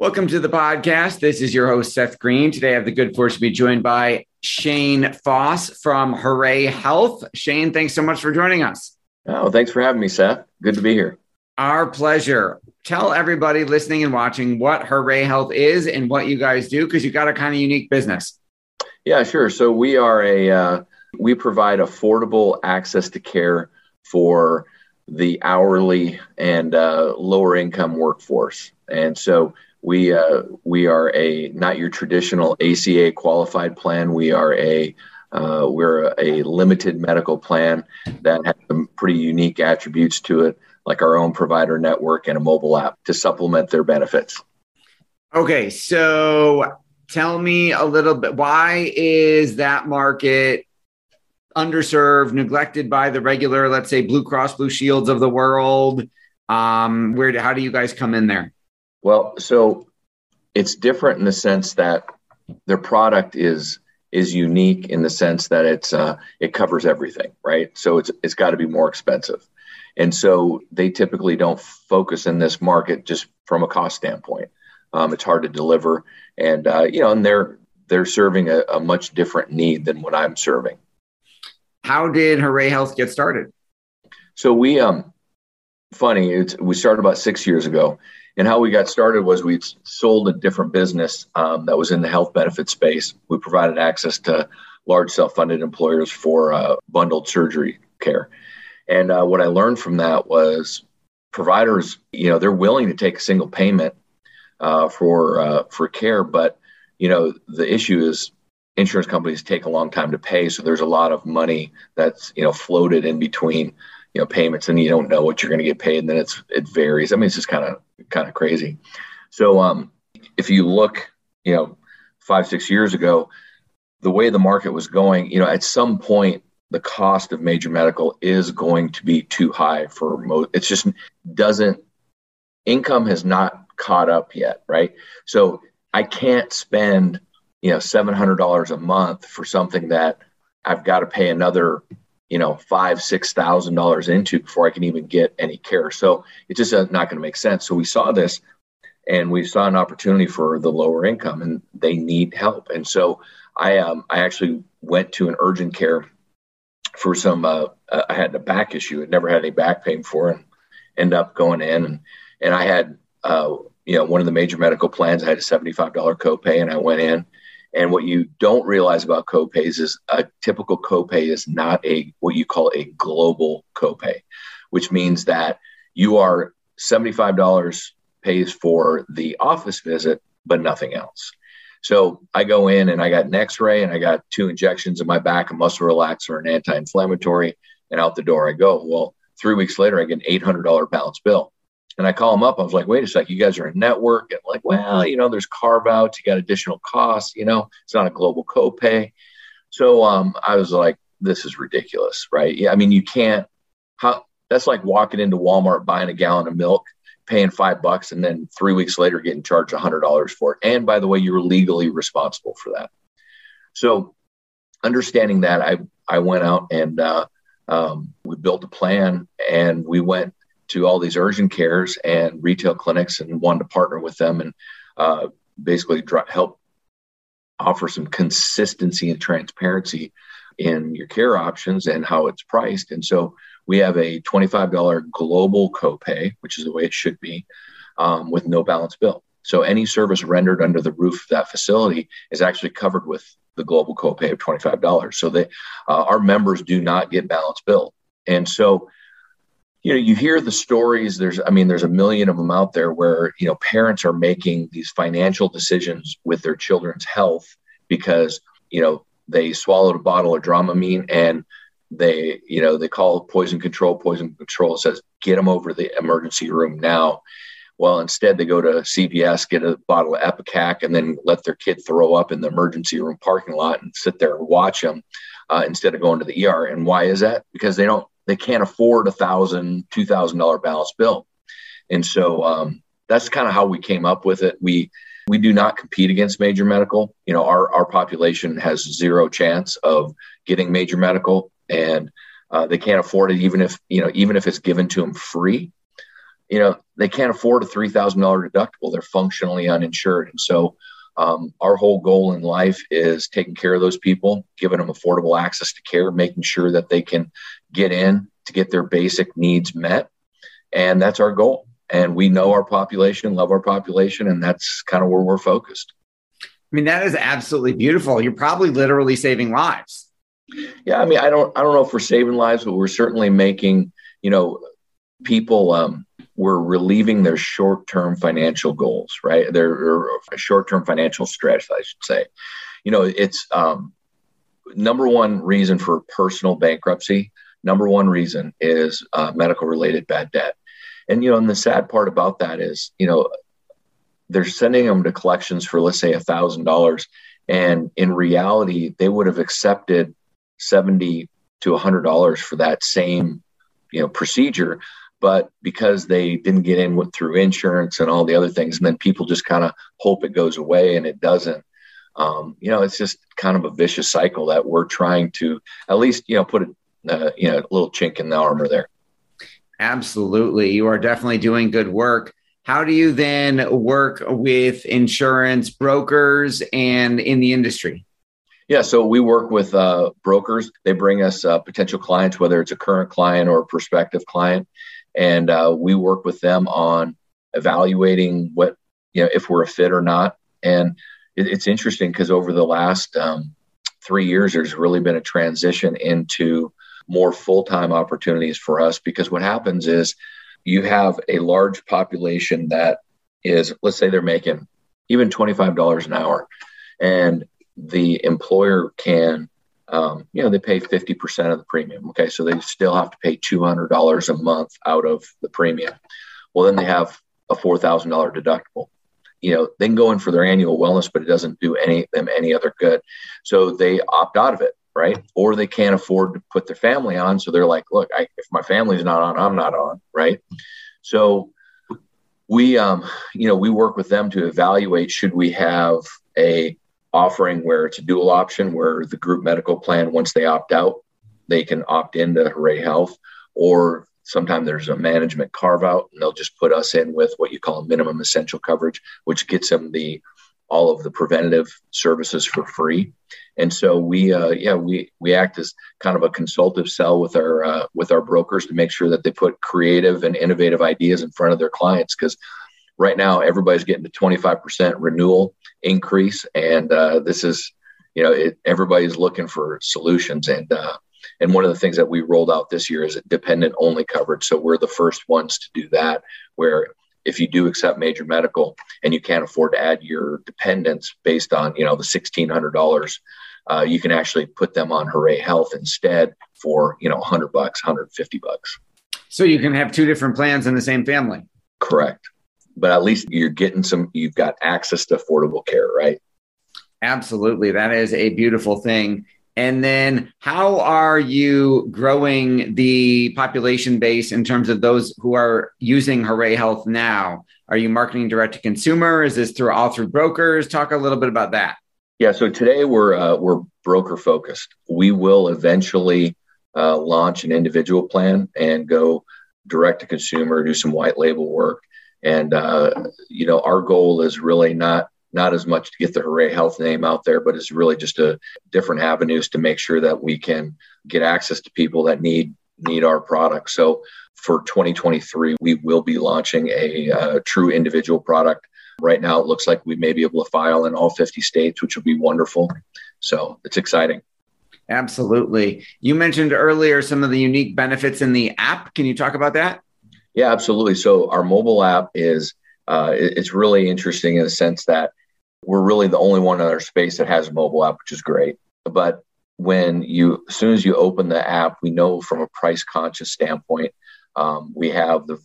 Welcome to the podcast. This is your host, Seth Greene. Today I have the good fortune to be joined by Shane Foss from Hooray Health. Shane, thanks so much for joining us. Oh, thanks for having me, Seth. Good to be here. Our pleasure. Tell everybody listening and watching what Hooray Health is and what you guys do, because you've got a kind of unique business. Yeah, sure. So we are a uh, we provide affordable access to care for the hourly and uh, lower income workforce, and so we uh, we are a not your traditional ACA qualified plan. We are a uh, we're a limited medical plan that has some pretty unique attributes to it, like our own provider network and a mobile app to supplement their benefits. Okay, so tell me a little bit why is that market underserved, neglected by the regular, let's say Blue Cross Blue Shields of the world? Um, where how do you guys come in there? Well, so it's different in the sense that their product is is unique in the sense that it's uh, it covers everything, right? So it's it's got to be more expensive, and so they typically don't focus in this market just from a cost standpoint. Um, it's hard to deliver, and uh, you know, and they're they're serving a, a much different need than what I'm serving. How did Hooray Health get started? So we um, funny, it's, we started about six years ago, and how we got started was we sold a different business um, that was in the health benefit space. We provided access to large self funded employers for uh, bundled surgery care. And uh, what I learned from that was providers, you know, they're willing to take a single payment uh, for uh, for care, but you know, the issue is insurance companies take a long time to pay, so there's a lot of money that's you know floated in between you know payments and you don't know what you're going to get paid and then it's it varies. I mean it's just kind of kind of crazy. So um if you look you know five six years ago the way the market was going you know at some point the cost of major medical is going to be too high for most it's just doesn't income has not caught up yet right? So i can't spend you know $700 a month for something that i've got to pay another you know five six thousand dollars into before I can even get any care. So it's just not going to make sense. So we saw this, and we saw an opportunity for the lower income, and they need help. And so I um, I actually went to an urgent care for some. Uh, I had a back issue. I'd never had any back pain before, and end up going in and and I had uh, you know one of the major medical plans. I had a seventy five dollar copay, and I went in and what you don't realize about copays is a typical copay is not a what you call a global copay, which means that you are $75 pays for the office visit, but nothing else. So I go in and I got an x-ray and I got two injections in my back, a muscle relaxer, an anti-inflammatory, and out the door I go. Well, three weeks later, I get an $800 balance bill. And I call them up. I was like, wait a sec, you guys are a network. And like, well, you know, there's carve outs, you got additional costs, you know, it's not a global copay. So um, I was like, this is ridiculous, right? Yeah, I mean, you can't, how, that's like walking into Walmart buying a gallon of milk, paying five bucks, and then three weeks later getting charged a hundred dollars for it. And by the way, you're legally responsible for that. So understanding that, I I went out and uh, um, we built a plan, and we went to all these urgent cares and retail clinics and wanted to partner with them and uh, basically help offer some consistency and transparency in your care options and how it's priced. And so we have a $25 global copay, which is the way it should be, um, with no balance bill. So any service rendered under the roof of that facility is actually covered with the global copay of $25. So they, uh, our members do not get balance bill. And so you know you hear the stories there's i mean there's a million of them out there where you know parents are making these financial decisions with their children's health because you know they swallowed a bottle of dramamine and they you know they call poison control poison control says get them over the emergency room now Well, instead they go to CVS, get a bottle of Ipecac, and then let their kid throw up in the emergency room parking lot and sit there and watch them uh, instead of going to the ER. And why is that? Because they don't, they can't afford a thousand, two thousand dollar balance bill. And so um, that's kind of how we came up with it. We we do not compete against major medical. You know, our our population has zero chance of getting major medical, and uh, they can't afford it even if you know even if it's given to them free. You know, they can't afford a three thousand dollar deductible. They're functionally uninsured, and so um, our whole goal in life is taking care of those people, giving them affordable access to care, making sure that they can get in to get their basic needs met, and that's our goal and we know our population, love our population, and that's kind of where we're focused. I mean, that is absolutely beautiful. You're probably literally saving lives. Yeah, I mean, I don't, I don't know if we're saving lives, but we're certainly making, you know, people. Um, we're relieving their short-term financial goals, right? Their short-term financial stress, I should say. You know, it's um, number one reason for personal bankruptcy. Number one reason is uh, medical-related bad debt and you know, and the sad part about that is, you know, they're sending them to collections for let's say a thousand dollars, and in reality, they would have accepted seventy to a hundred dollars for that same, you know, procedure. But because they didn't get in with through insurance and all the other things, and then people just kind of hope it goes away and it doesn't. Um, you know, it's just kind of a vicious cycle that we're trying to at least, you know, put a, uh, you know, a little chink in the armor there. Absolutely. You are definitely doing good work. How do you then work with insurance brokers and in the industry? Yeah, so we work with uh, brokers. They bring us uh, potential clients, whether it's a current client or a prospective client, and uh, we work with them on evaluating what you know if we're a fit or not. And it, it's interesting because over the last um, three years, there's really been a transition into more full time opportunities for us because what happens is you have a large population that is, let's say they're making even $25 an hour, and the employer can, um, you know, they pay 50% of the premium. Okay. So they still have to pay $200 a month out of the premium. Well, then they have a $4,000 deductible you know they can go in for their annual wellness but it doesn't do any them any other good so they opt out of it right? Or they can't afford to put their family on. So they're like, look, I, if my family's not on, I'm not on, right? So we, um, you know, we work with them to evaluate should we have a offering where it's a dual option where the group medical plan, once they opt out, they can opt into Hooray Health, or sometimes there's a management carve out and they'll just put us in with what you call a minimum essential coverage, which gets them the all of the preventative services for free. And so we, uh, yeah, we we act as kind of a consultative cell with our uh, with our brokers to make sure that they put creative and innovative ideas in front of their clients because right now everybody's getting to 25% renewal increase, and uh, this is you know it, everybody's looking for solutions and. Uh, and one of the things that we rolled out this year is a dependent only coverage. So we're the first ones to do that, where if you do accept major medical and you can't afford to add your dependents based on you know the sixteen hundred dollars, uh, you can actually put them on Hooray Health instead for you know hundred bucks, hundred fifty bucks. So you can have two different plans in the same family. Correct, but at least you're getting some. You've got access to affordable care, right? Absolutely, that is a beautiful thing. And then, how are you growing the population base in terms of those who are using Hooray Health now? Are you marketing direct to consumer? Is this through all through brokers? Talk a little bit about that. Yeah, so today we're uh, we're broker focused. We will eventually uh, launch an individual plan and go direct to consumer, do some white label work, and uh, you know our goal is really not not as much to get the Hooray Health name out there, but it's really just a different avenues to make sure that we can get access to people that need need our product. So for 2023, we will be launching a uh, true individual product. Right now, it looks like we may be able to file in all 50 states, which would be wonderful. So it's exciting. Absolutely. You mentioned earlier some of the unique benefits in the app. Can you talk about that? Yeah, absolutely. So our mobile app is uh, it's really interesting in the sense that we're really the only one in our space that has a mobile app, which is great. But when you, as soon as you open the app, we know from a price conscious standpoint, um, we have the,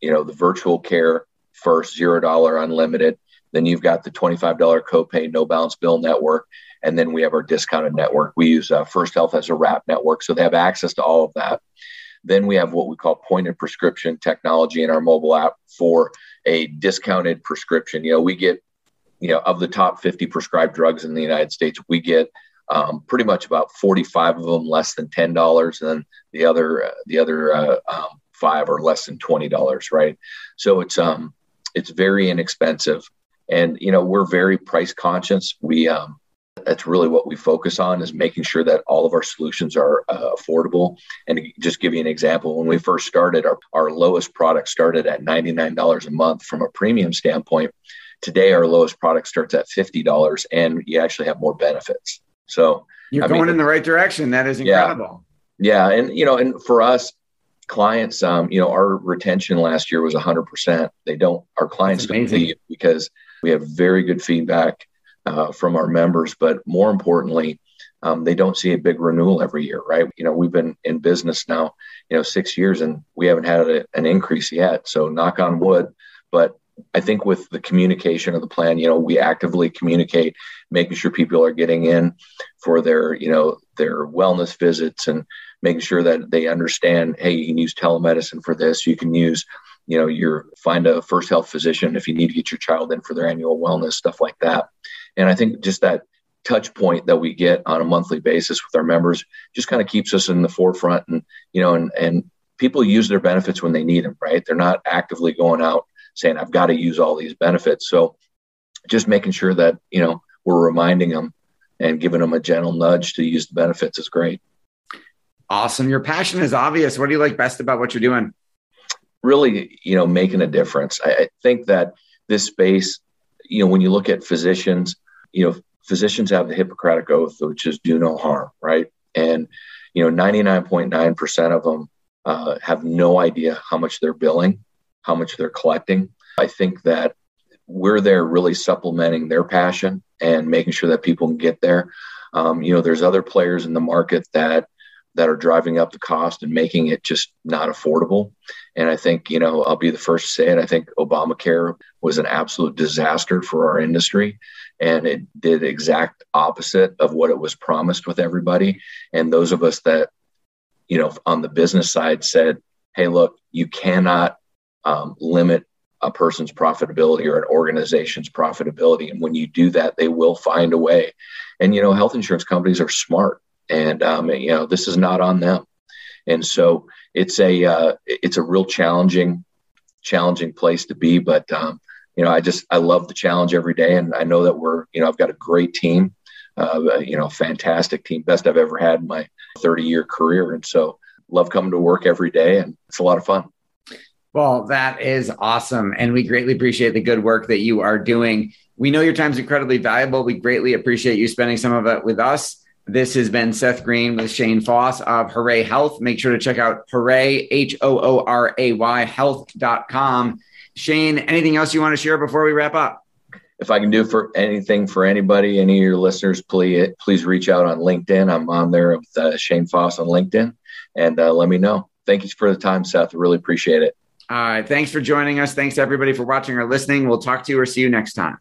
you know, the virtual care first, zero dollar unlimited. Then you've got the $25 copay, no balance bill network. And then we have our discounted network. We use uh, First Health as a wrap network. So they have access to all of that. Then we have what we call point of prescription technology in our mobile app for a discounted prescription. You know, we get, you know, of the top 50 prescribed drugs in the United States, we get um, pretty much about 45 of them less than $10 and then the other uh, the other uh, um, five are less than $20 right? So it's um it's very inexpensive. And you know we're very price conscious. We um that's really what we focus on is making sure that all of our solutions are uh, affordable. And just give you an example when we first started our, our lowest product started at $99 a month from a premium standpoint. Today our lowest product starts at $50 and you actually have more benefits. So you're I going mean, in the right direction. That is incredible. Yeah. yeah and you know and for us clients um, you know our retention last year was 100% they don't our clients don't leave because we have very good feedback uh, from our members, but more importantly, um, they don't see a big renewal every year, right? You know, we've been in business now, you know, six years, and we haven't had a, an increase yet. So, knock on wood. But I think with the communication of the plan, you know, we actively communicate, making sure people are getting in for their, you know, their wellness visits and making sure that they understand, hey, you can use telemedicine for this. You can use, you know, your find a first health physician if you need to get your child in for their annual wellness, stuff like that. And I think just that touch point that we get on a monthly basis with our members just kind of keeps us in the forefront and you know and and people use their benefits when they need them right? They're not actively going out saying i've got to use all these benefits. So just making sure that you know we're reminding them and giving them a gentle nudge to use the benefits is great. Awesome. Your passion is obvious. What do you like best about what you're doing? Really you know making a difference. I, I think that this space you know when you look at physicians you know, physicians have the Hippocratic Oath, which is do no harm, right? And, you know, 99.9% of them uh, have no idea how much they're billing, how much they're collecting. I think that we're there really supplementing their passion and making sure that people can get there. Um, you know, there's other players in the market that that are driving up the cost and making it just not affordable. And I think, you know, I'll be the first to say it. I think Obamacare was an absolute disaster for our industry and it did exact opposite of what it was promised with everybody and those of us that you know on the business side said hey look you cannot um, limit a person's profitability or an organization's profitability and when you do that they will find a way and you know health insurance companies are smart and um, you know this is not on them and so it's a uh, it's a real challenging challenging place to be but um, you know, I just I love the challenge every day, and I know that we're you know I've got a great team, uh, you know, fantastic team, best I've ever had in my 30 year career, and so love coming to work every day, and it's a lot of fun. Well, that is awesome. And we greatly appreciate the good work that you are doing. We know your time is incredibly valuable. We greatly appreciate you spending some of it with us. This has been Seth Greene with Shane Foss of Hooray Health. Make sure to check out Hooray, H O O R A Y, health.com Shane, anything else you want to share before we wrap up? If I can do for anything for anybody, any of your listeners, please please reach out on LinkedIn. I'm on there with uh, Shane Foss on LinkedIn, and uh, let me know. Thank you for the time, Seth. I really appreciate it. All right. Thanks for joining us. Thanks everybody for watching or listening. We'll talk to you or see you next time.